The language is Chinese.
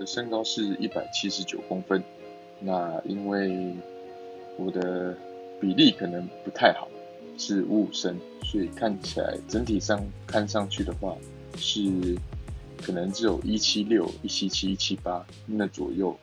的身高是一百七十九公分。那因为我的比例可能不太好，是五五身，所以看起来整体上看上去的话，是可能只有一七六、一七七、一七八那左右